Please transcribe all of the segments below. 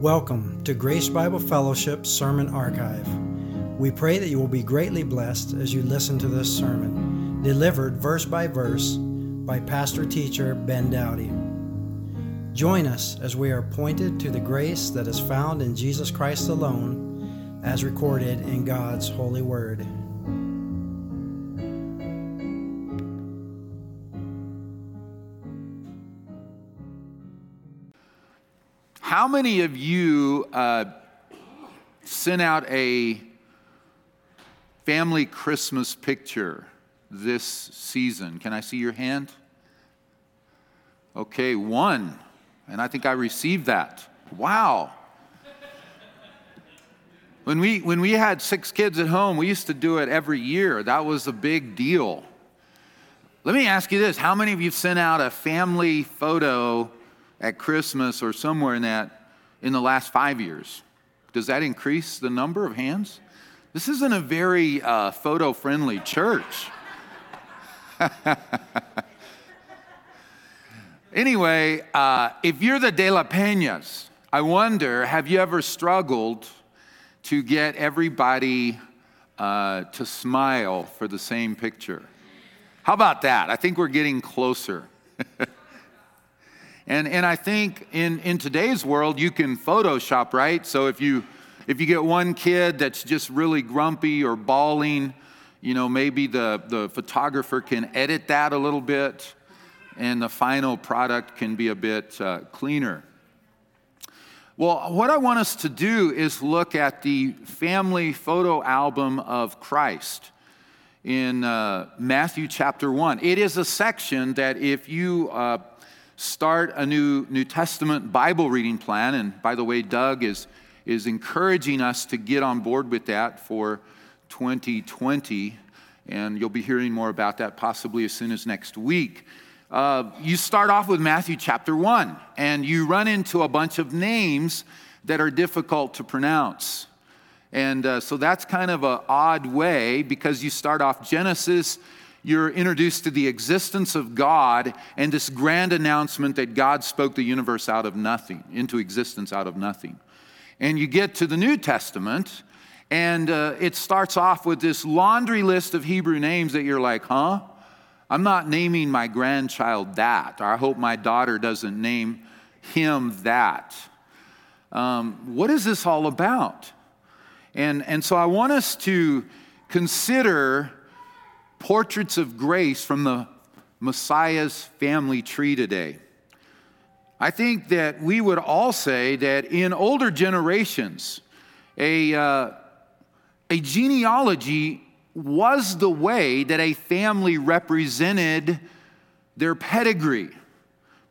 Welcome to Grace Bible Fellowship Sermon Archive. We pray that you will be greatly blessed as you listen to this sermon, delivered verse by verse by pastor teacher Ben Dowdy. Join us as we are pointed to the grace that is found in Jesus Christ alone, as recorded in God's holy word. How many of you uh, sent out a family Christmas picture this season? Can I see your hand? Okay, one. And I think I received that. Wow. When we, when we had six kids at home, we used to do it every year. That was a big deal. Let me ask you this How many of you sent out a family photo at Christmas or somewhere in that in the last five years. Does that increase the number of hands? This isn't a very uh, photo friendly church. anyway, uh, if you're the De La Peñas, I wonder have you ever struggled to get everybody uh, to smile for the same picture? How about that? I think we're getting closer. And, and I think in, in today's world, you can Photoshop, right? So if you, if you get one kid that's just really grumpy or bawling, you know, maybe the, the photographer can edit that a little bit and the final product can be a bit uh, cleaner. Well, what I want us to do is look at the family photo album of Christ in uh, Matthew chapter 1. It is a section that if you uh, start a new New Testament Bible reading plan. And by the way, Doug is, is encouraging us to get on board with that for 2020. And you'll be hearing more about that possibly as soon as next week. Uh, you start off with Matthew chapter 1, and you run into a bunch of names that are difficult to pronounce. And uh, so that's kind of an odd way because you start off Genesis you're introduced to the existence of God and this grand announcement that God spoke the universe out of nothing, into existence out of nothing. And you get to the New Testament, and uh, it starts off with this laundry list of Hebrew names that you're like, huh? I'm not naming my grandchild that, or I hope my daughter doesn't name him that. Um, what is this all about? And, and so I want us to consider portraits of grace from the Messiah's family tree today. I think that we would all say that in older generations, a, uh, a genealogy was the way that a family represented their pedigree.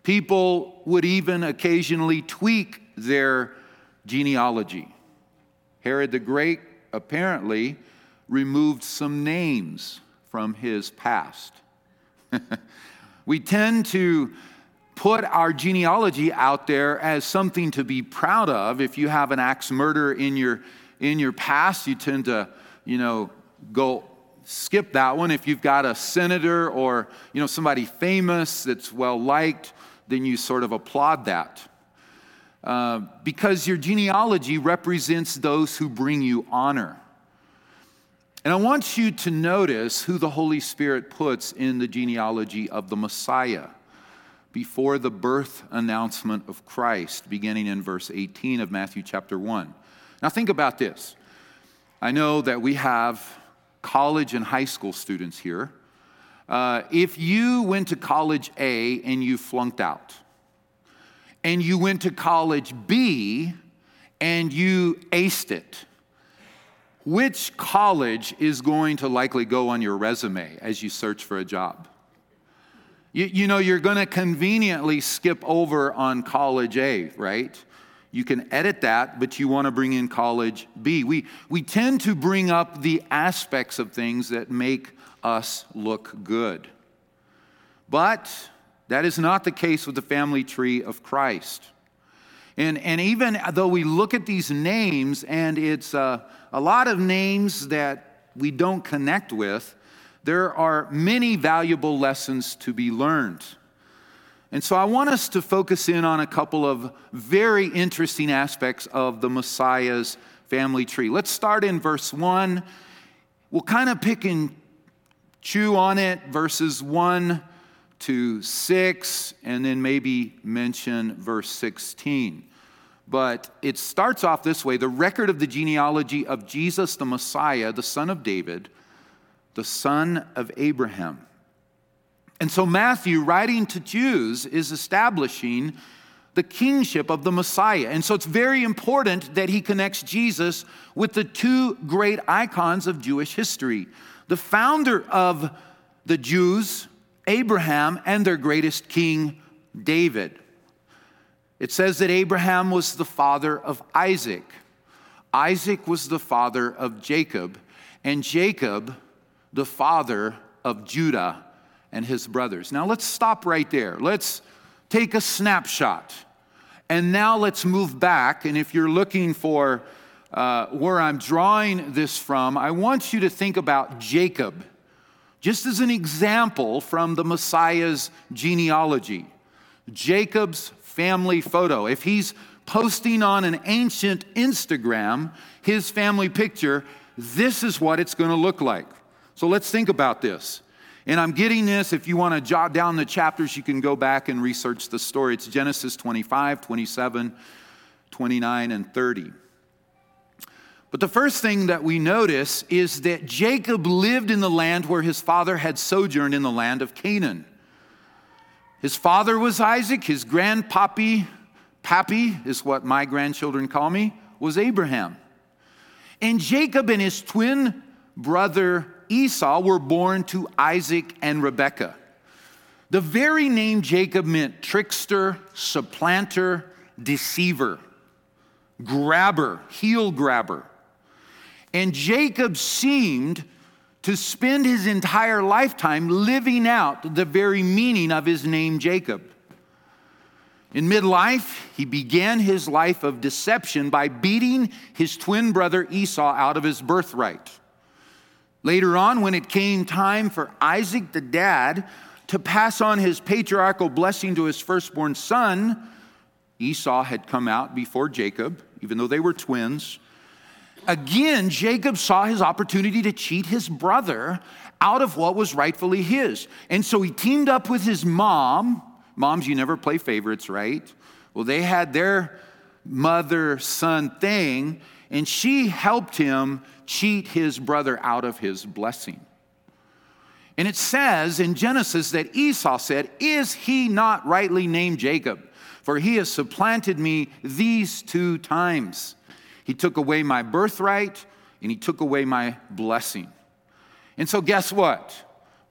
People would even occasionally tweak their genealogy. Herod the Great apparently removed some names from his past. we tend to put our genealogy out there as something to be proud of. If you have an axe murder in your in your past, you tend to, you know, go skip that one. If you've got a senator or, you know, somebody famous that's well liked, then you sort of applaud that. Uh, because your genealogy represents those who bring you honor. And I want you to notice who the Holy Spirit puts in the genealogy of the Messiah before the birth announcement of Christ, beginning in verse 18 of Matthew chapter 1. Now, think about this. I know that we have college and high school students here. Uh, if you went to college A and you flunked out, and you went to college B and you aced it, which college is going to likely go on your resume as you search for a job? You, you know, you're going to conveniently skip over on college A, right? You can edit that, but you want to bring in college B. We, we tend to bring up the aspects of things that make us look good. But that is not the case with the family tree of Christ. And, and even though we look at these names and it's uh, a lot of names that we don't connect with, there are many valuable lessons to be learned. And so I want us to focus in on a couple of very interesting aspects of the Messiah's family tree. Let's start in verse 1. We'll kind of pick and chew on it, verses 1 to 6, and then maybe mention verse 16. But it starts off this way the record of the genealogy of Jesus the Messiah, the son of David, the son of Abraham. And so Matthew, writing to Jews, is establishing the kingship of the Messiah. And so it's very important that he connects Jesus with the two great icons of Jewish history the founder of the Jews, Abraham, and their greatest king, David. It says that Abraham was the father of Isaac, Isaac was the father of Jacob, and Jacob, the father of Judah and his brothers. Now let's stop right there. Let's take a snapshot. And now let's move back. And if you're looking for uh, where I'm drawing this from, I want you to think about Jacob, just as an example from the Messiah's genealogy. Jacob's family photo. If he's posting on an ancient Instagram his family picture, this is what it's going to look like. So let's think about this. And I'm getting this. If you want to jot down the chapters, you can go back and research the story. It's Genesis 25, 27, 29, and 30. But the first thing that we notice is that Jacob lived in the land where his father had sojourned in the land of Canaan. His father was Isaac, his grandpappy, pappy is what my grandchildren call me, was Abraham. And Jacob and his twin brother Esau were born to Isaac and Rebekah. The very name Jacob meant trickster, supplanter, deceiver, grabber, heel grabber. And Jacob seemed to spend his entire lifetime living out the very meaning of his name, Jacob. In midlife, he began his life of deception by beating his twin brother Esau out of his birthright. Later on, when it came time for Isaac, the dad, to pass on his patriarchal blessing to his firstborn son, Esau had come out before Jacob, even though they were twins. Again, Jacob saw his opportunity to cheat his brother out of what was rightfully his. And so he teamed up with his mom. Moms, you never play favorites, right? Well, they had their mother son thing, and she helped him cheat his brother out of his blessing. And it says in Genesis that Esau said, Is he not rightly named Jacob? For he has supplanted me these two times. He took away my birthright and he took away my blessing. And so, guess what?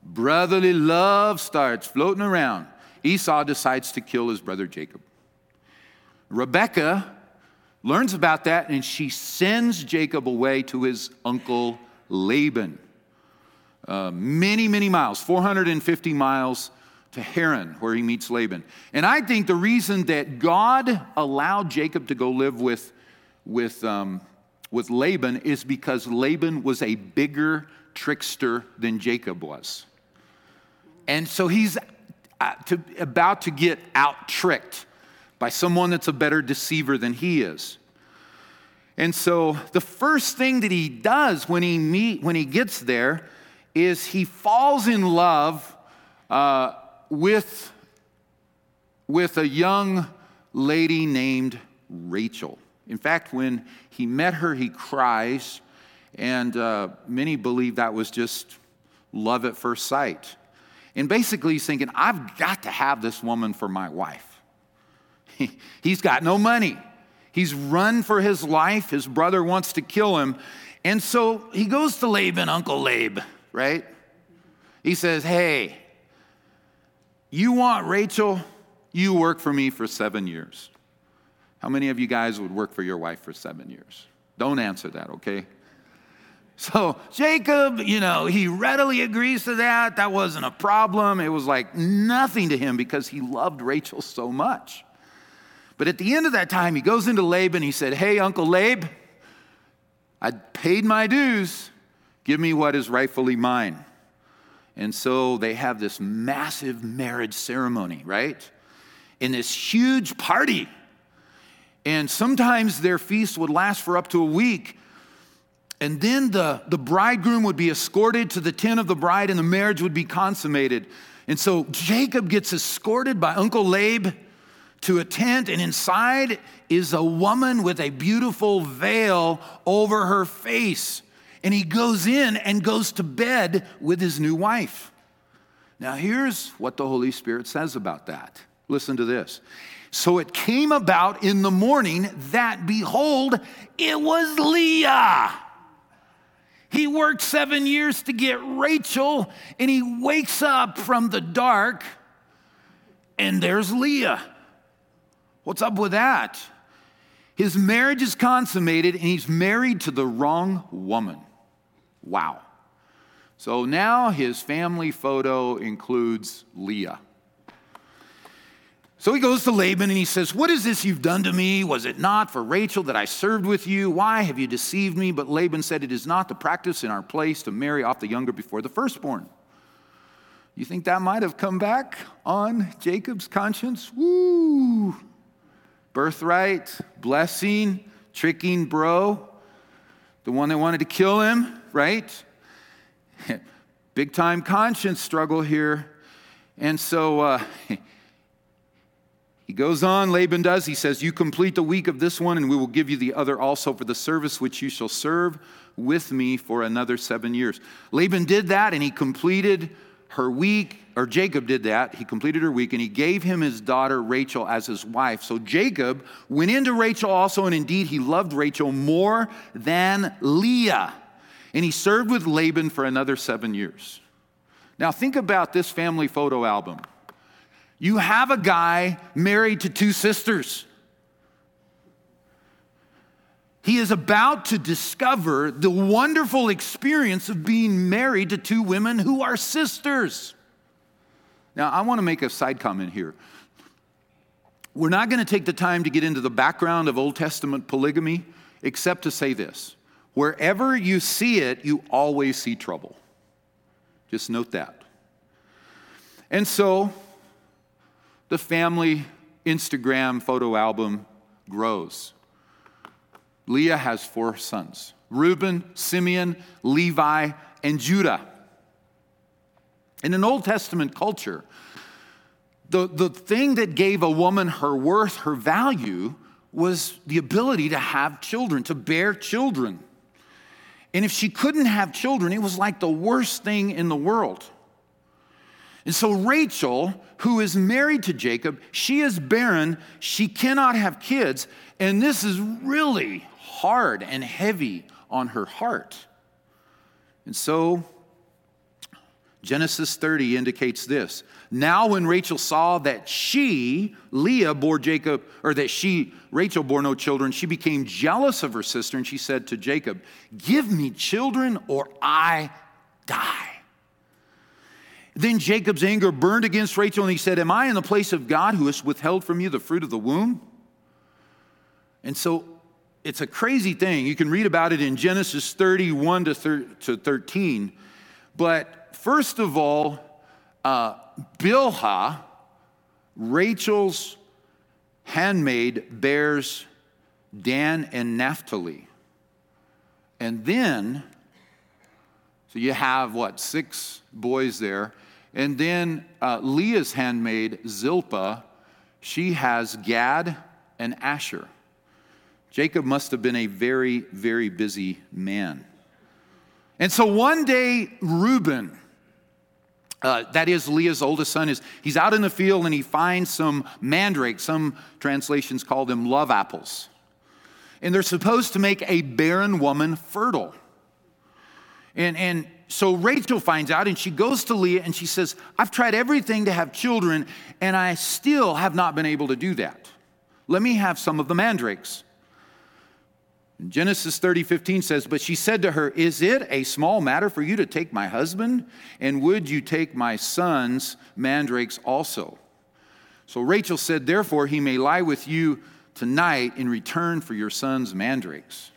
Brotherly love starts floating around. Esau decides to kill his brother Jacob. Rebecca learns about that, and she sends Jacob away to his uncle Laban. Uh, many, many miles, 450 miles to Haran, where he meets Laban. And I think the reason that God allowed Jacob to go live with, with, um, with Laban is because Laban was a bigger trickster than Jacob was. And so he's uh, to, about to get out tricked by someone that's a better deceiver than he is. And so the first thing that he does when he meet when he gets there is he falls in love uh, with with a young lady named Rachel. In fact, when he met her, he cries, and uh, many believe that was just love at first sight. And basically, he's thinking, I've got to have this woman for my wife. He's got no money. He's run for his life. His brother wants to kill him. And so he goes to Laban, Uncle Labe, right? He says, Hey, you want Rachel? You work for me for seven years. How many of you guys would work for your wife for seven years? Don't answer that, okay? So Jacob, you know, he readily agrees to that. That wasn't a problem. It was like nothing to him because he loved Rachel so much. But at the end of that time, he goes into Laban. He said, Hey, Uncle Lab, I paid my dues. Give me what is rightfully mine. And so they have this massive marriage ceremony, right? in this huge party. And sometimes their feast would last for up to a week. And then the, the bridegroom would be escorted to the tent of the bride and the marriage would be consummated. And so Jacob gets escorted by Uncle Laban to a tent, and inside is a woman with a beautiful veil over her face. And he goes in and goes to bed with his new wife. Now, here's what the Holy Spirit says about that. Listen to this. So it came about in the morning that, behold, it was Leah. He worked seven years to get Rachel, and he wakes up from the dark, and there's Leah. What's up with that? His marriage is consummated, and he's married to the wrong woman. Wow. So now his family photo includes Leah. So he goes to Laban and he says, What is this you've done to me? Was it not for Rachel that I served with you? Why have you deceived me? But Laban said, It is not the practice in our place to marry off the younger before the firstborn. You think that might have come back on Jacob's conscience? Woo! Birthright, blessing, tricking bro, the one that wanted to kill him, right? Big time conscience struggle here. And so, uh, He goes on, Laban does. He says, You complete the week of this one, and we will give you the other also for the service which you shall serve with me for another seven years. Laban did that, and he completed her week, or Jacob did that. He completed her week, and he gave him his daughter Rachel as his wife. So Jacob went into Rachel also, and indeed he loved Rachel more than Leah. And he served with Laban for another seven years. Now, think about this family photo album. You have a guy married to two sisters. He is about to discover the wonderful experience of being married to two women who are sisters. Now, I want to make a side comment here. We're not going to take the time to get into the background of Old Testament polygamy, except to say this wherever you see it, you always see trouble. Just note that. And so, the family Instagram photo album grows. Leah has four sons Reuben, Simeon, Levi, and Judah. In an Old Testament culture, the, the thing that gave a woman her worth, her value, was the ability to have children, to bear children. And if she couldn't have children, it was like the worst thing in the world. And so Rachel, who is married to Jacob, she is barren, she cannot have kids, and this is really hard and heavy on her heart. And so Genesis 30 indicates this. Now, when Rachel saw that she, Leah, bore Jacob, or that she, Rachel, bore no children, she became jealous of her sister and she said to Jacob, Give me children or I die. Then Jacob's anger burned against Rachel, and he said, Am I in the place of God who has withheld from you the fruit of the womb? And so it's a crazy thing. You can read about it in Genesis 31 to 13. But first of all, uh, Bilhah, Rachel's handmaid, bears Dan and Naphtali. And then, so you have what, six boys there. And then uh, Leah's handmaid, Zilpah, she has Gad and Asher. Jacob must have been a very, very busy man. And so one day, Reuben, uh, that is Leah's oldest son, is he's out in the field and he finds some mandrakes. Some translations call them love apples. And they're supposed to make a barren woman fertile. And, and so Rachel finds out and she goes to Leah and she says, I've tried everything to have children and I still have not been able to do that. Let me have some of the mandrakes. Genesis 30, 15 says, But she said to her, Is it a small matter for you to take my husband? And would you take my son's mandrakes also? So Rachel said, Therefore, he may lie with you tonight in return for your son's mandrakes.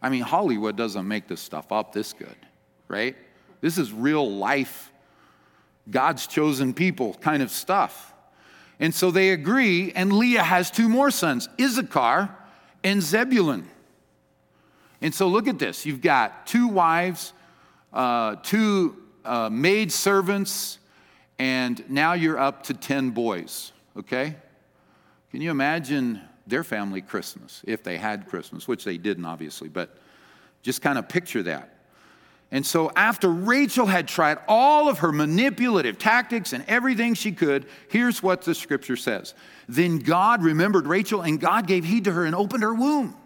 I mean, Hollywood doesn't make this stuff up this good right? This is real life, God's chosen people kind of stuff. And so they agree, and Leah has two more sons, Issachar and Zebulun. And so look at this you've got two wives, uh, two uh, maid servants, and now you're up to 10 boys, okay? Can you imagine their family Christmas if they had Christmas, which they didn't, obviously, but just kind of picture that. And so, after Rachel had tried all of her manipulative tactics and everything she could, here's what the scripture says Then God remembered Rachel, and God gave heed to her and opened her womb.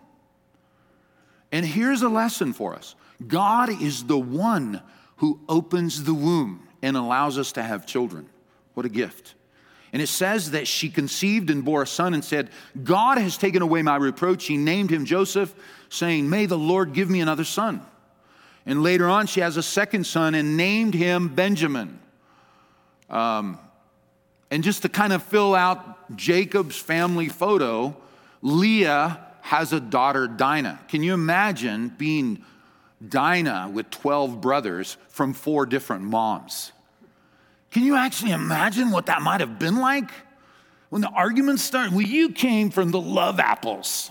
And here's a lesson for us God is the one who opens the womb and allows us to have children. What a gift. And it says that she conceived and bore a son and said, God has taken away my reproach. She named him Joseph, saying, May the Lord give me another son. And later on, she has a second son and named him Benjamin. Um, and just to kind of fill out Jacob's family photo, Leah has a daughter, Dinah. Can you imagine being Dinah with 12 brothers from four different moms? Can you actually imagine what that might have been like? When the arguments started, well, you came from the love apples.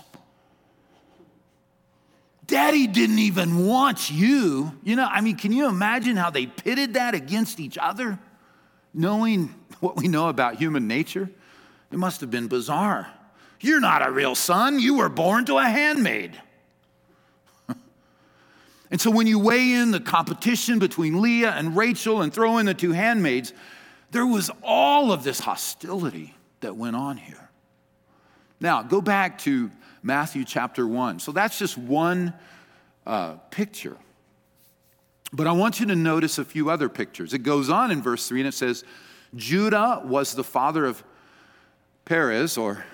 Daddy didn't even want you. You know, I mean, can you imagine how they pitted that against each other? Knowing what we know about human nature, it must have been bizarre. You're not a real son, you were born to a handmaid. and so when you weigh in the competition between Leah and Rachel and throw in the two handmaids, there was all of this hostility that went on here. Now, go back to Matthew chapter 1. So that's just one uh, picture. But I want you to notice a few other pictures. It goes on in verse 3 and it says, Judah was the father of Perez, or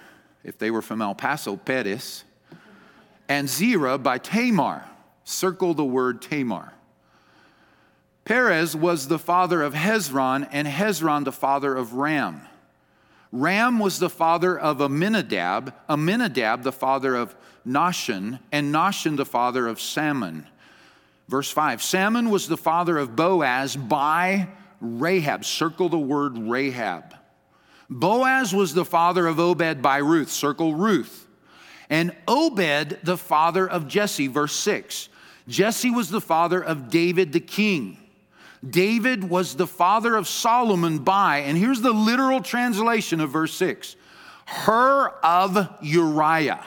if they were from El Paso, Perez, and Zerah by Tamar. Circle the word Tamar. Perez was the father of Hezron, and Hezron the father of Ram. Ram was the father of Amminadab, Amminadab the father of Nahshon, and Nahshon the father of Salmon. Verse 5 Salmon was the father of Boaz by Rahab. Circle the word Rahab. Boaz was the father of Obed by Ruth. Circle Ruth. And Obed, the father of Jesse. Verse 6. Jesse was the father of David the king. David was the father of Solomon by, and here's the literal translation of verse 6 her of Uriah.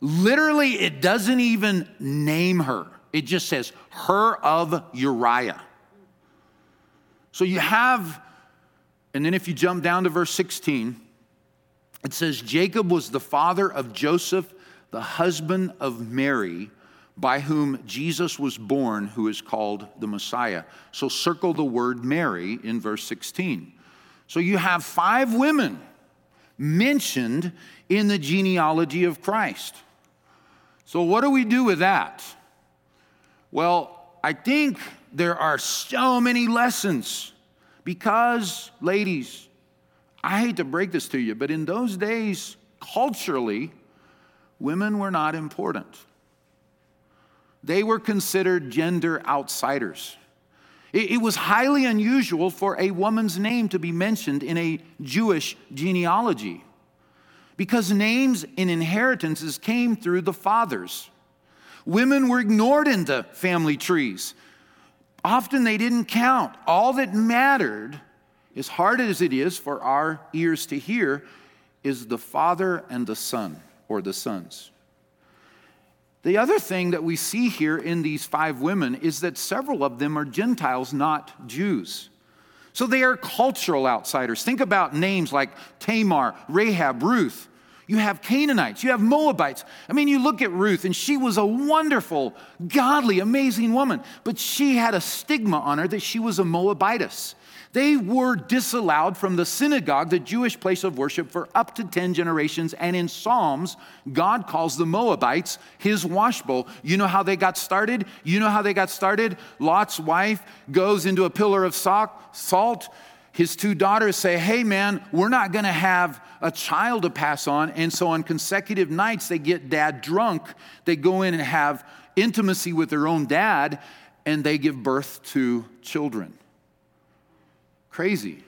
Literally, it doesn't even name her, it just says her of Uriah. So you have, and then if you jump down to verse 16, it says Jacob was the father of Joseph, the husband of Mary by whom Jesus was born, who is called the Messiah. So circle the word Mary in verse 16. So you have five women mentioned in the genealogy of Christ. So, what do we do with that? Well, I think there are so many lessons because, ladies, I hate to break this to you, but in those days, culturally, women were not important. They were considered gender outsiders. It, was highly unusual for a woman's name to be mentioned in a Jewish genealogy because names and inheritances came through the fathers. Women were ignored in the family trees. Often they didn't count. All that mattered, as hard as it is for our ears to hear, is the father and the son, or the sons. The other thing that we see here in these five women is that several of them are Gentiles, not Jews. So they are cultural outsiders. Think about names like Tamar, Rahab, Ruth. You have Canaanites, you have Moabites. I mean, you look at Ruth, and she was a wonderful, godly, amazing woman, but she had a stigma on her that she was a Moabitess. They were disallowed from the synagogue, the Jewish place of worship, for up to 10 generations. And in Psalms, God calls the Moabites his washbowl. You know how they got started? You know how they got started? Lot's wife goes into a pillar of salt. His two daughters say, Hey, man, we're not going to have a child to pass on. And so on consecutive nights, they get dad drunk. They go in and have intimacy with their own dad, and they give birth to children. Crazy.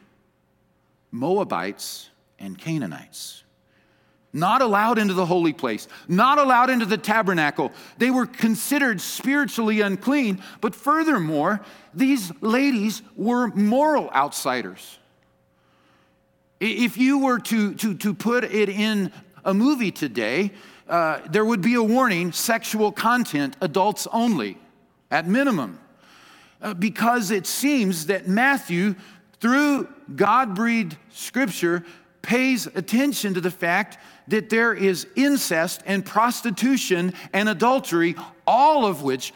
Moabites, and Canaanites. Not allowed into the holy place, not allowed into the tabernacle. They were considered spiritually unclean, but furthermore, these ladies were moral outsiders. If you were to, to, to put it in a movie today, uh, there would be a warning sexual content, adults only, at minimum. Uh, because it seems that Matthew, through God breathed scripture, pays attention to the fact that there is incest and prostitution and adultery, all of which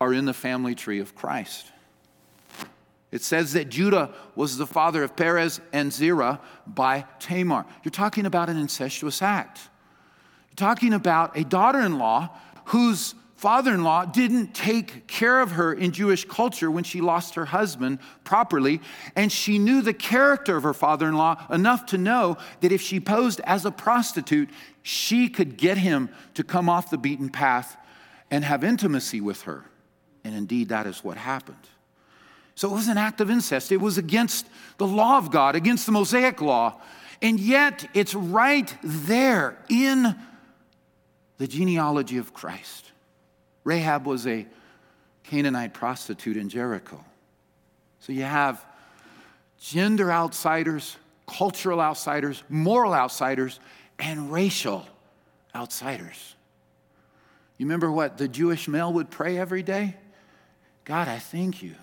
are in the family tree of Christ. It says that Judah was the father of Perez and Zerah by Tamar. You're talking about an incestuous act. You're talking about a daughter in law whose father in law didn't take care of her in Jewish culture when she lost her husband properly. And she knew the character of her father in law enough to know that if she posed as a prostitute, she could get him to come off the beaten path and have intimacy with her. And indeed, that is what happened. So it was an act of incest. It was against the law of God, against the Mosaic law. And yet, it's right there in the genealogy of Christ. Rahab was a Canaanite prostitute in Jericho. So you have gender outsiders, cultural outsiders, moral outsiders, and racial outsiders. You remember what the Jewish male would pray every day? God, I thank you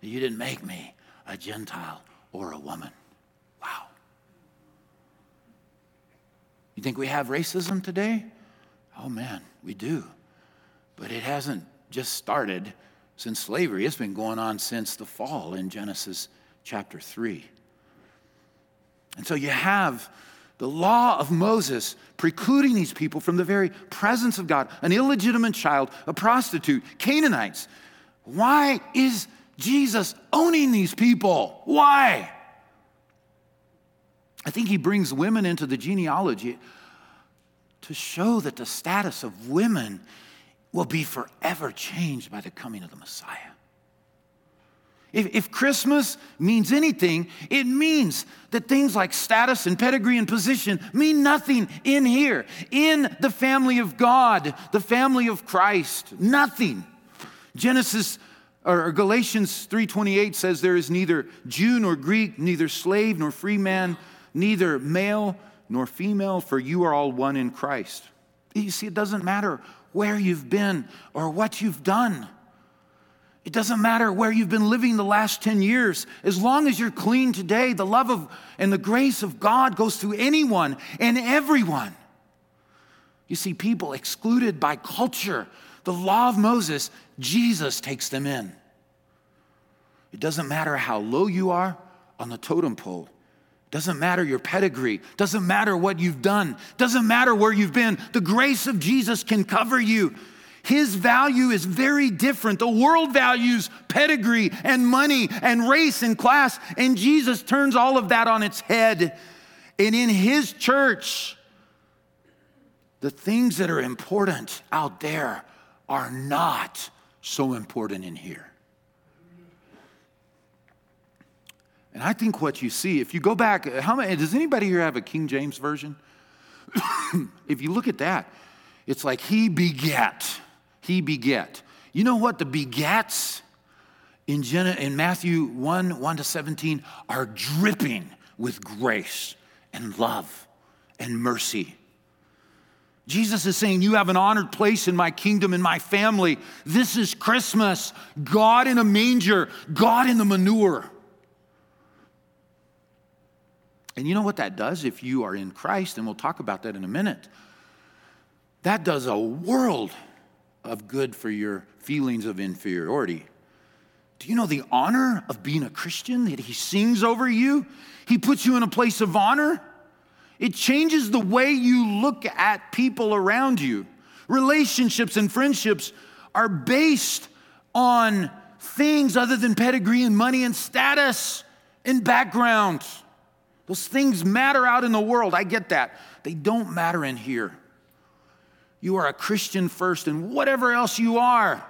that you didn't make me a Gentile or a woman. Wow. You think we have racism today? Oh man, we do. But it hasn't just started since slavery, it's been going on since the fall in Genesis chapter 3. And so you have the law of Moses precluding these people from the very presence of God, an illegitimate child, a prostitute, Canaanites. Why is Jesus owning these people. Why? I think he brings women into the genealogy to show that the status of women will be forever changed by the coming of the Messiah. If, if, Christmas means anything, it means that things like status and pedigree and position mean nothing in here, in the family of God, the family of Christ. Nothing. Genesis or Galatians 3:28 says there is neither Jew nor Greek, neither slave nor free man, neither male nor female, for you are all one in Christ. You see, it doesn't matter where you've been or what you've done. It doesn't matter where you've been living the last 10 years. As long as you're clean today, the love of and the grace of God goes to anyone and everyone. You see, people excluded by culture, the law of Moses, Jesus takes them in. It doesn't matter how low you are on the totem pole. Doesn't matter your pedigree. Doesn't matter what you've done. Doesn't matter where you've been. The grace of Jesus can cover you. His value is very different. The world values pedigree and money and race and class, and Jesus turns all of that on its head. And in His church, the things that are important out there are not so important in here. And I think what you see, if you go back, how many, does anybody here have a King James version? if you look at that, it's like he beget, he beget. You know what the begets in, in Matthew 1 1 to 17 are dripping with grace and love and mercy Jesus is saying, You have an honored place in my kingdom, in my family. This is Christmas. God in a manger, God in the manure. And you know what that does if you are in Christ, and we'll talk about that in a minute? That does a world of good for your feelings of inferiority. Do you know the honor of being a Christian that He sings over you? He puts you in a place of honor. It changes the way you look at people around you. Relationships and friendships are based on things other than pedigree and money and status and background. Those things matter out in the world. I get that. They don't matter in here. You are a Christian first, and whatever else you are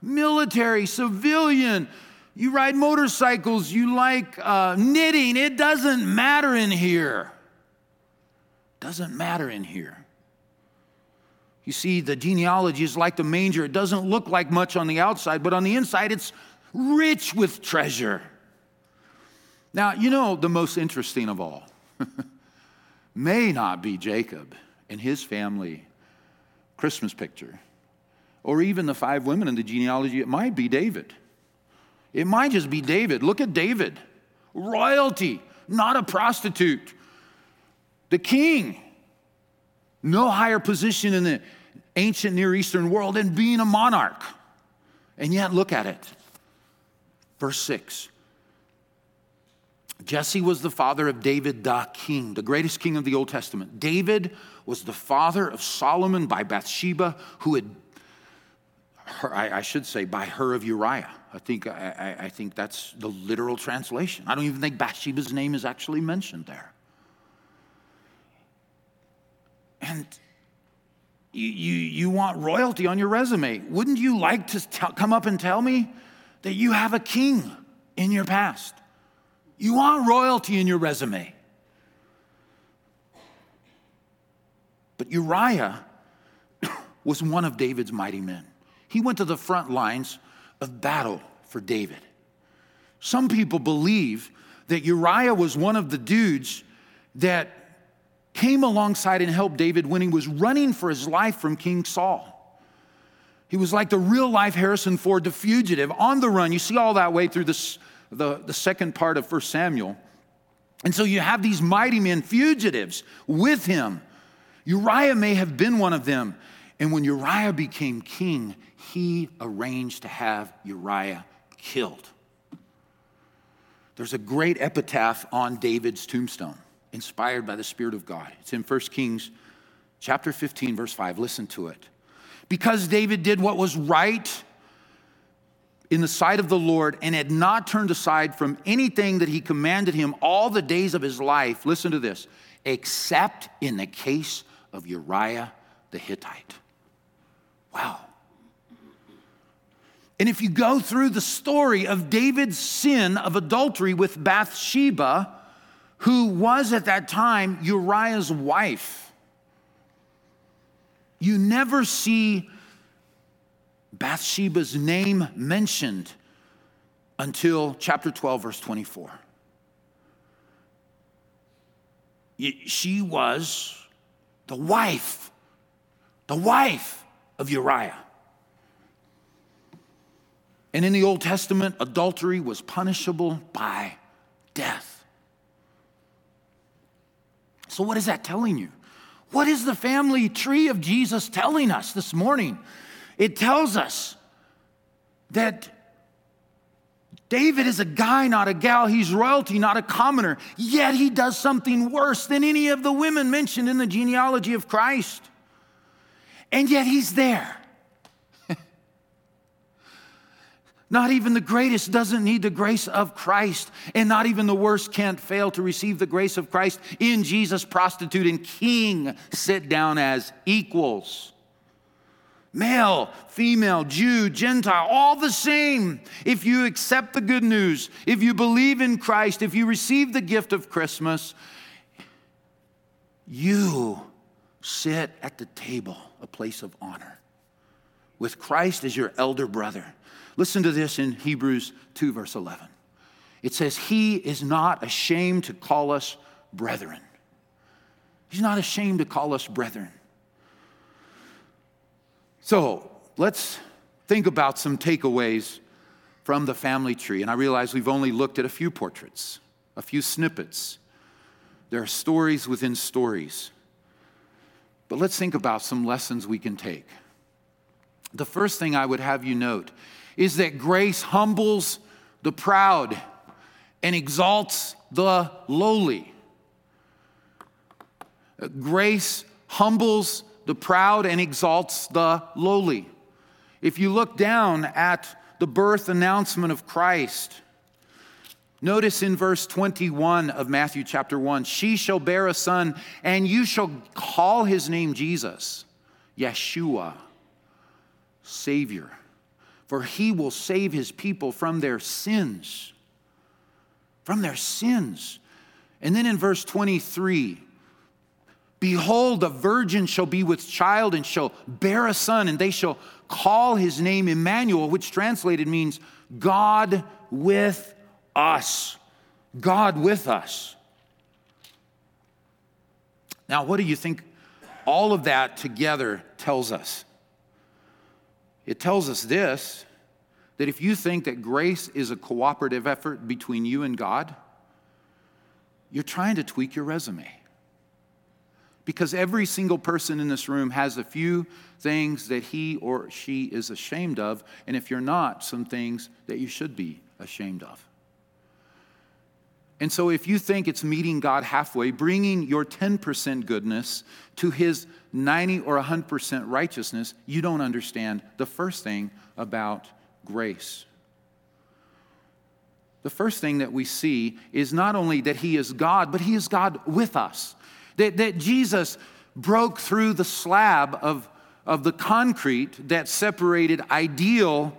military, civilian, you ride motorcycles, you like uh, knitting. It doesn't matter in here. Doesn't matter in here. You see, the genealogy is like the manger. It doesn't look like much on the outside, but on the inside, it's rich with treasure. Now, you know, the most interesting of all may not be Jacob and his family Christmas picture, or even the five women in the genealogy. It might be David. It might just be David. Look at David royalty, not a prostitute. The king, no higher position in the ancient Near Eastern world than being a monarch. And yet, look at it. Verse 6 Jesse was the father of David the king, the greatest king of the Old Testament. David was the father of Solomon by Bathsheba, who had, her, I, I should say, by her of Uriah. I think, I, I think that's the literal translation. I don't even think Bathsheba's name is actually mentioned there. And you, you, you want royalty on your resume. Wouldn't you like to t- come up and tell me that you have a king in your past? You want royalty in your resume. But Uriah was one of David's mighty men. He went to the front lines of battle for David. Some people believe that Uriah was one of the dudes that came alongside and helped David when he was running for his life from King Saul. He was like the real life Harrison Ford, the fugitive, on the run. You see all that way through this, the, the second part of 1 Samuel. And so you have these mighty men, fugitives, with him. Uriah may have been one of them. And when Uriah became king, he arranged to have Uriah killed. There's a great epitaph on David's tombstone, inspired by the Spirit of God. It's in 1 Kings chapter 15, verse 5. Listen to it. Because David did what was right in the sight of the Lord and had not turned aside from anything that he commanded him all the days of his life, listen to this, except in the case of Uriah the Hittite. Wow. And if you go through the story of David's sin of adultery with Bathsheba, who was at that time Uriah's wife, you never see Bathsheba's name mentioned until chapter 12, verse 24. She was the wife, the wife of Uriah. And in the Old Testament, adultery was punishable by death. So, what is that telling you? What is the family tree of Jesus telling us this morning? It tells us that David is a guy, not a gal. He's royalty, not a commoner. Yet he does something worse than any of the women mentioned in the genealogy of Christ. And yet he's there. Not even the greatest doesn't need the grace of Christ, and not even the worst can't fail to receive the grace of Christ in Jesus. Prostitute and king sit down as equals. Male, female, Jew, Gentile, all the same. If you accept the good news, if you believe in Christ, if you receive the gift of Christmas, you sit at the table, a place of honor, with Christ as your elder brother. Listen to this in Hebrews 2, verse 11. It says, He is not ashamed to call us brethren. He's not ashamed to call us brethren. So let's think about some takeaways from the family tree. And I realize we've only looked at a few portraits, a few snippets. There are stories within stories. But let's think about some lessons we can take. The first thing I would have you note is that grace humbles the proud and exalts the lowly. Grace humbles the proud and exalts the lowly. If you look down at the birth announcement of Christ, notice in verse 21 of Matthew chapter 1 She shall bear a son, and you shall call his name Jesus, Yeshua, Savior. for he will save his people from their sins. From their sins. And then in verse 23, Behold, a virgin shall be with child and shall bear a son, and they shall call his name Emmanuel, which translated means God with us. God with us. Now, what do you think all of that together tells us? It tells us this that if you think that grace is a cooperative effort between you and God, you're trying to tweak your resume. Because every single person in this room has a few things that he or she is ashamed of, and if you're not, some things that you should be ashamed of. And so, if you think it's meeting God halfway, bringing your 10% goodness to his 90 or 100% righteousness, you don't understand the first thing about grace. The first thing that we see is not only that he is God, but he is God with us. That, that Jesus broke through the slab of, of the concrete that separated ideal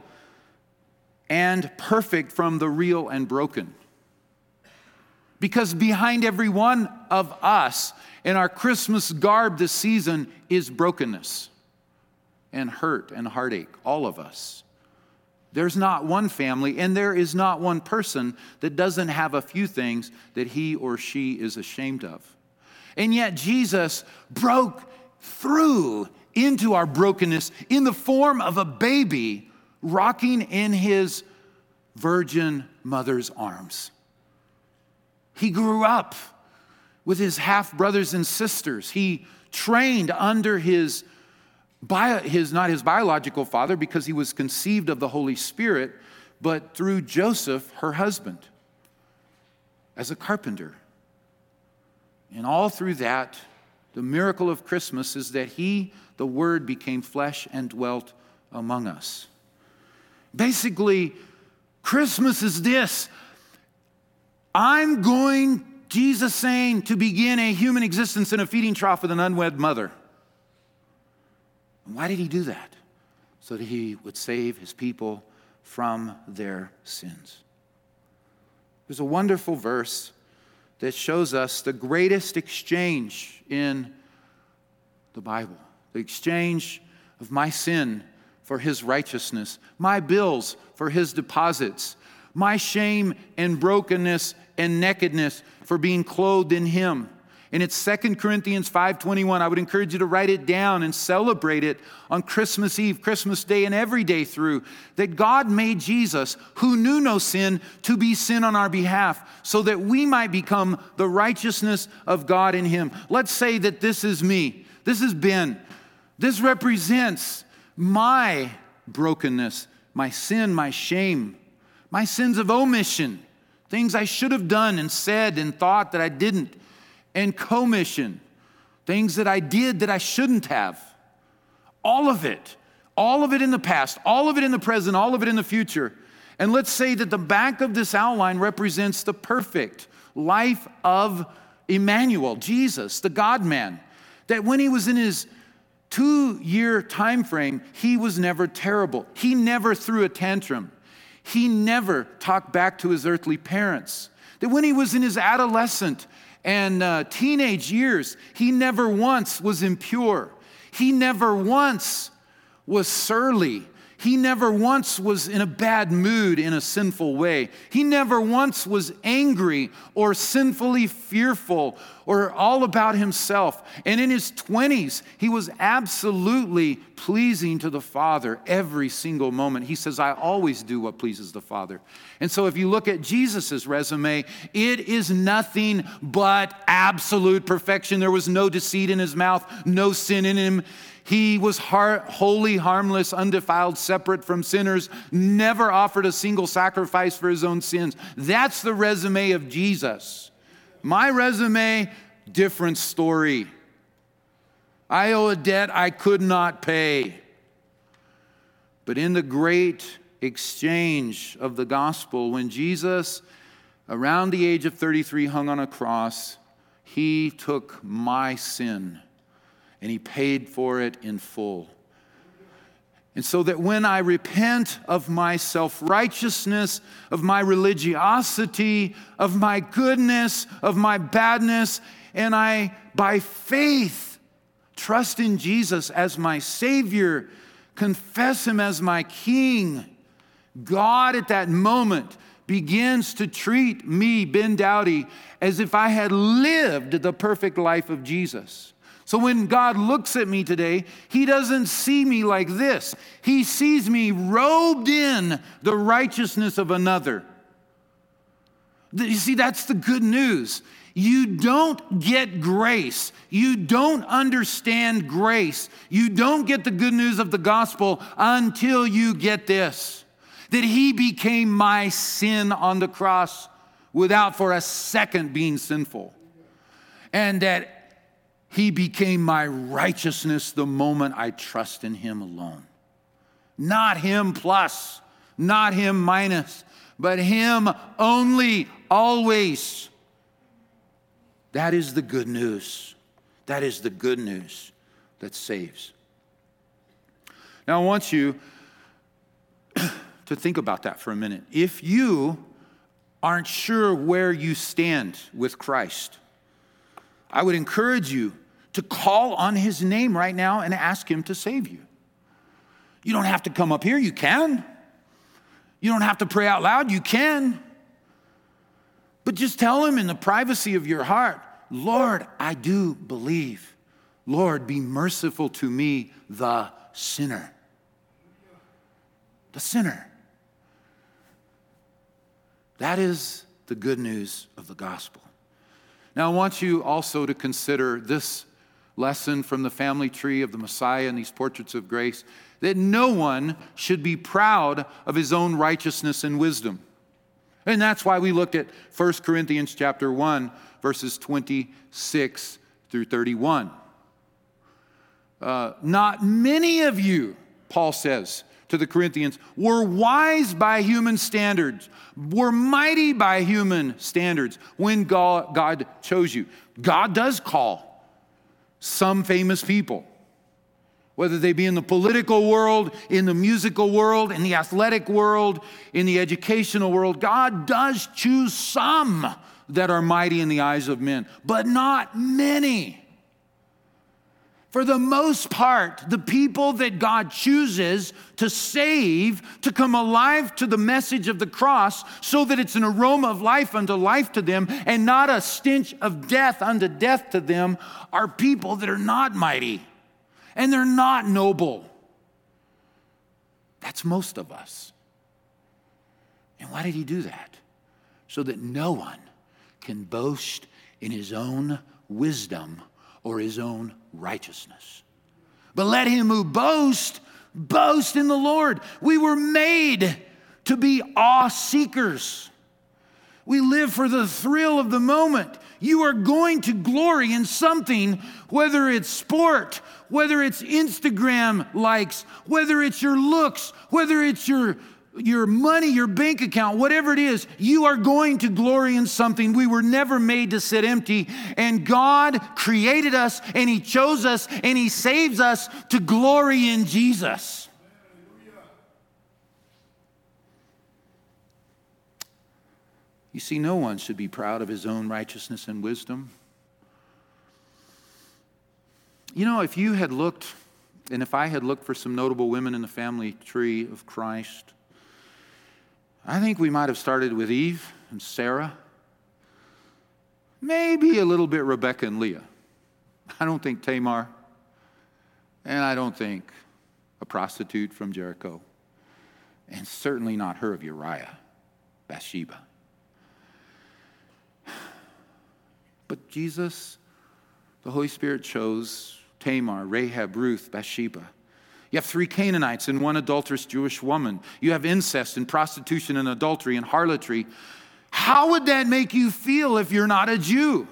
and perfect from the real and broken. Because behind every one of us in our Christmas garb this season is brokenness and hurt and heartache, all of us. There's not one family, and there is not one person that doesn't have a few things that he or she is ashamed of. And yet, Jesus broke through into our brokenness in the form of a baby rocking in his virgin mother's arms. He grew up with his half brothers and sisters. He trained under his, bio, his, not his biological father because he was conceived of the Holy Spirit, but through Joseph, her husband, as a carpenter. And all through that, the miracle of Christmas is that He, the Word, became flesh and dwelt among us. Basically, Christmas is this I'm going, Jesus saying, to begin a human existence in a feeding trough with an unwed mother. why did He do that? So that He would save His people from their sins. There's a wonderful verse that shows us the greatest exchange in the Bible the exchange of my sin for his righteousness, my bills for his deposits, my shame and brokenness and nakedness for being clothed in him. And it's 2 Corinthians 5:21. I would encourage you to write it down and celebrate it on Christmas Eve, Christmas Day, and every day through. That God made Jesus, who knew no sin, to be sin on our behalf, so that we might become the righteousness of God in him. Let's say that this is me. This is Ben. This represents my brokenness, my sin, my shame, my sins of omission, things I should have done and said and thought that I didn't and commission, things that I did that I shouldn't have. All of it, all of it in the past, all of it in the present, all of it in the future. And let's say that the back of this outline represents the perfect life of Emmanuel, Jesus, the God man. That when he was in his two year time frame, he was never terrible. He never threw a tantrum. He never talked back to his earthly parents. That when he was in his adolescent and uh, teenage years, he never once was impure. He never once was surly. He never once was in a bad mood in a sinful way. He never once was angry or sinfully fearful or all about himself. And in his 20s, he was absolutely pleasing to the Father every single moment. He says, I always do what pleases the Father. And so if you look at Jesus' resume, it is nothing but absolute perfection. There was no deceit in his mouth, no sin in him. He was har- holy, harmless, undefiled, separate from sinners, never offered a single sacrifice for his own sins. That's the resume of Jesus. My resume, different story. I owe a debt I could not pay. But in the great exchange of the gospel, when Jesus, around the age of 33, hung on a cross, he took my sin and he paid for it in full. And so that when I repent of my self righteousness, of my religiosity, of my goodness, of my badness, and I, by faith, trust in Jesus as my Savior, confess Him as my King, God at that moment begins to treat me, Ben Dowdy, as if I had lived the perfect life of Jesus. So when God looks at me today, He doesn't see me like this. He sees me robed in the righteousness of another. You see, that's the good news. You don't get grace. You don't understand grace. You don't get the good news of the gospel until you get this that He became my sin on the cross without for a second being sinful. And that he became my righteousness the moment I trust in Him alone. Not Him plus, not Him minus, but Him only, always. That is the good news. That is the good news that saves. Now, I want you to think about that for a minute. If you aren't sure where you stand with Christ, I would encourage you to call on his name right now and ask him to save you. You don't have to come up here, you can. You don't have to pray out loud, you can. But just tell him in the privacy of your heart, Lord, I do believe. Lord, be merciful to me, the sinner. The sinner. That is the good news of the gospel. Now, I want you also to consider this lesson from the family tree of the Messiah and these portraits of grace that no one should be proud of his own righteousness and wisdom. And that's why we looked at 1 Corinthians chapter 1 verses 26 through 31. Uh, not many of you, Paul says to the Corinthians, were wise by human standards, were mighty by human standards when God, God chose you. God does call some famous people, whether they be in the political world, in the musical world, in the athletic world, in the educational world. God does choose some that are mighty in the eyes of men, but not many. For the most part, the people that God chooses to save, to come alive to the message of the cross, so that it's an aroma of life unto life to them and not a stench of death unto death to them, are people that are not mighty and they're not noble. That's most of us. And why did he do that? So that no one can boast in his own wisdom or his own righteousness. But let him who boast boast in the Lord. We were made to be awe seekers. We live for the thrill of the moment. You are going to glory in something, whether it's sport, whether it's Instagram likes, whether it's your looks, whether it's your your money, your bank account, whatever it is, you are going to glory in something. We were never made to sit empty. And God created us and He chose us and He saves us to glory in Jesus. You see, no one should be proud of his own righteousness and wisdom. You know, if you had looked, and if I had looked for some notable women in the family tree of Christ, I think we might have started with Eve and Sarah, maybe a little bit Rebecca and Leah. I don't think Tamar, and I don't think a prostitute from Jericho, and certainly not her of Uriah, Bathsheba. But Jesus, the Holy Spirit chose Tamar, Rahab, Ruth, Bathsheba. You have three Canaanites and one adulterous Jewish woman. You have incest and prostitution and adultery and harlotry. How would that make you feel if you're not a Jew?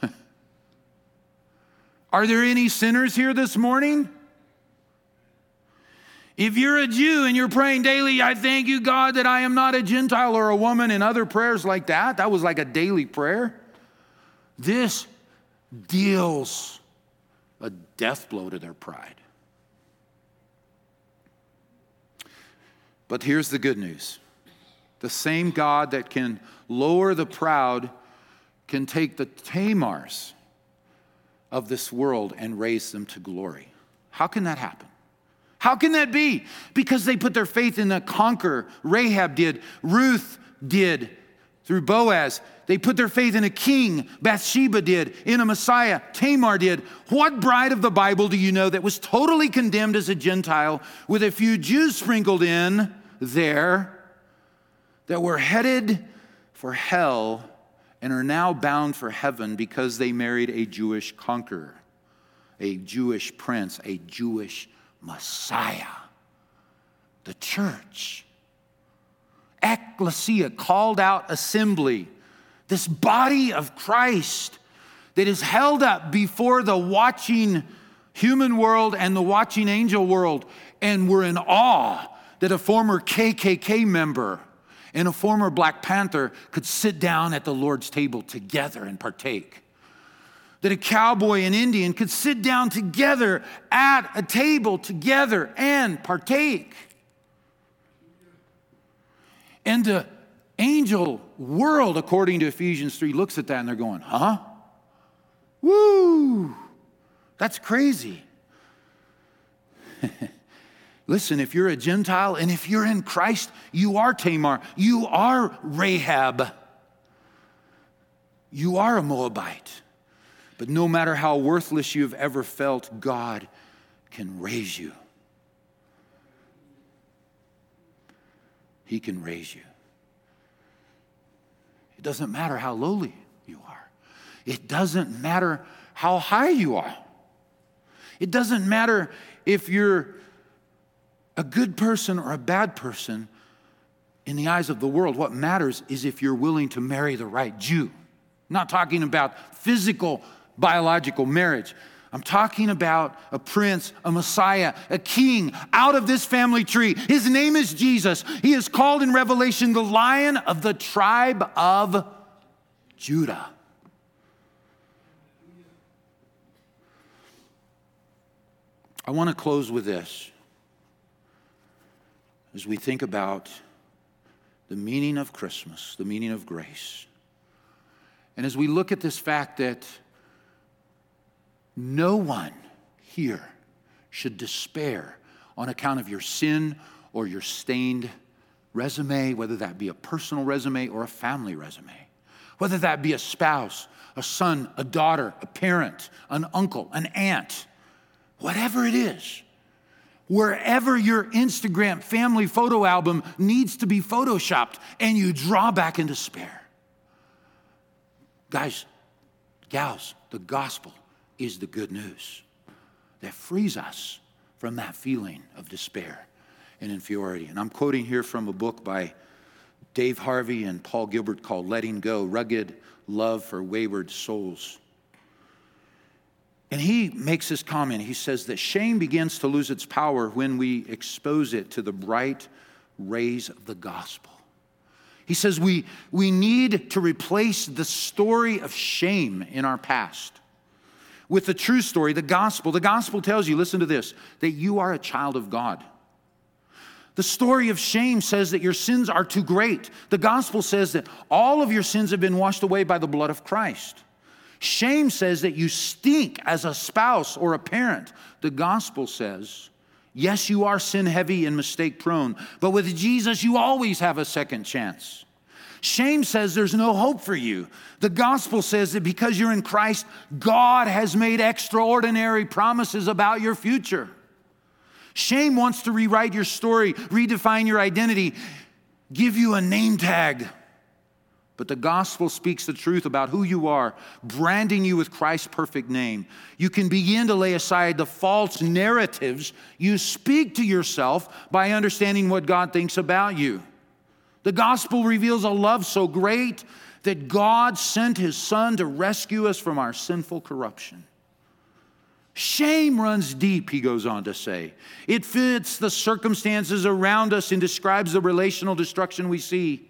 Are there any sinners here this morning? If you're a Jew and you're praying daily, I thank you, God, that I am not a Gentile or a woman, and other prayers like that, that was like a daily prayer. This deals a death blow to their pride. But here's the good news the same God that can lower the proud can take the Tamars of this world and raise them to glory. How can that happen? How can that be? Because they put their faith in a conqueror. Rahab did, Ruth did through Boaz. They put their faith in a king. Bathsheba did, in a Messiah. Tamar did. What bride of the Bible do you know that was totally condemned as a Gentile with a few Jews sprinkled in there that were headed for hell and are now bound for heaven because they married a Jewish conqueror, a Jewish prince, a Jewish Messiah, the church. Ecclesia, called out assembly, this body of Christ that is held up before the watching human world and the watching angel world, and we're in awe that a former KKK member and a former Black Panther could sit down at the Lord's table together and partake. That a cowboy and Indian could sit down together at a table together and partake. And the angel world, according to Ephesians 3, looks at that and they're going, huh? Woo! That's crazy. Listen, if you're a Gentile and if you're in Christ, you are Tamar, you are Rahab, you are a Moabite. But no matter how worthless you've ever felt, God can raise you. He can raise you. It doesn't matter how lowly you are, it doesn't matter how high you are. It doesn't matter if you're a good person or a bad person in the eyes of the world. What matters is if you're willing to marry the right Jew. I'm not talking about physical, biological marriage. I'm talking about a prince, a Messiah, a king out of this family tree. His name is Jesus. He is called in Revelation the lion of the tribe of Judah. I want to close with this as we think about the meaning of Christmas, the meaning of grace. And as we look at this fact that no one here should despair on account of your sin or your stained resume, whether that be a personal resume or a family resume, whether that be a spouse, a son, a daughter, a parent, an uncle, an aunt, whatever it is wherever your Instagram family photo album needs to be photoshopped and you draw back in despair. Guys, gals, the gospel is the good news that frees us from that feeling of despair and inferiority. And I'm quoting here from a book by Dave Harvey and Paul Gilbert called Letting Go Rugged Love for Wayward Souls. And he makes this comment. He says that shame begins to lose its power when we expose it to the bright rays of the gospel. He says we, we need to replace the story of shame in our past with the true story, the gospel. The gospel tells you, listen to this, that you are a child of God. The story of shame says that your sins are too great. The gospel says that all of your sins have been washed away by the blood of Christ. Shame says that you stink as a spouse or a parent. The gospel says, yes, you are sin heavy and mistake prone, but with Jesus, you always have a second chance. Shame says there's no hope for you. The gospel says that because you're in Christ, God has made extraordinary promises about your future. Shame wants to rewrite your story, redefine your identity, give you a name tag. But the gospel speaks the truth about who you are, branding you with Christ's perfect name. You can begin to lay aside the false narratives you speak to yourself by understanding what God thinks about you. The gospel reveals a love so great that God sent his son to rescue us from our sinful corruption. Shame runs deep, he goes on to say. It fits the circumstances around us and describes the relational destruction we see.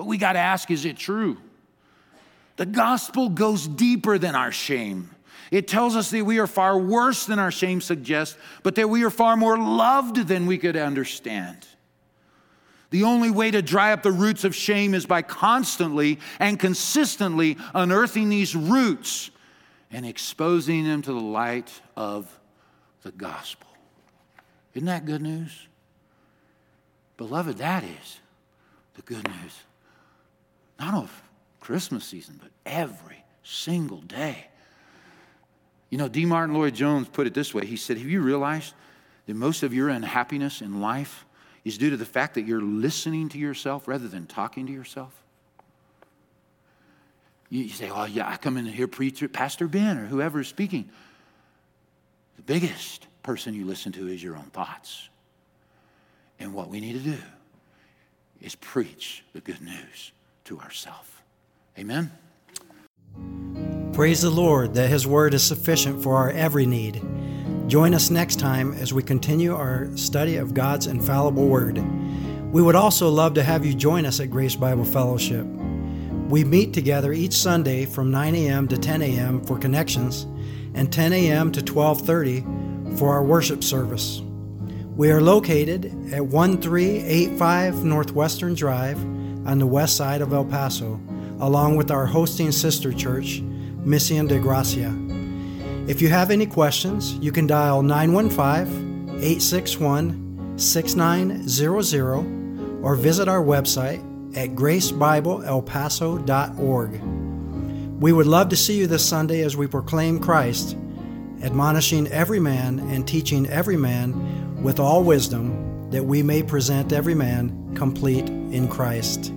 But we got to ask is it true? The gospel goes deeper than our shame. It tells us that we are far worse than our shame suggests, but that we are far more loved than we could understand. The only way to dry up the roots of shame is by constantly and consistently unearthing these roots and exposing them to the light of the gospel. Isn't that good news? Beloved, that is the good news. Not of Christmas season, but every single day. You know, D. Martyn Lloyd Jones put it this way He said, Have you realized that most of your unhappiness in life is due to the fact that you're listening to yourself rather than talking to yourself? You, say, Oh, yeah, I come in hear preacher, Pastor Ben or whoever is speaking. The biggest person you listen to is your own thoughts. And what we need to do is preach the good news to ourselves. Amen. Praise the Lord that His Word is sufficient for our every need. Join us next time as we continue our study of God's infallible Word. We would also love to have you join us at Grace Bible Fellowship. We meet together each Sunday from 9 a.m. to 10 a.m. for connections and 10 a.m. to 12:30 for our worship service. We are located at 1385 Northwestern Drive on the west side of El Paso, along with our hosting sister church, Mission de Gracia. If you have any questions, you can dial 915 861 6900 or visit our website at gracebibleelpaso.org. We would love to see you this Sunday as we proclaim Christ, admonishing every man and teaching every man with all wisdom, that we may present every man complete in Christ.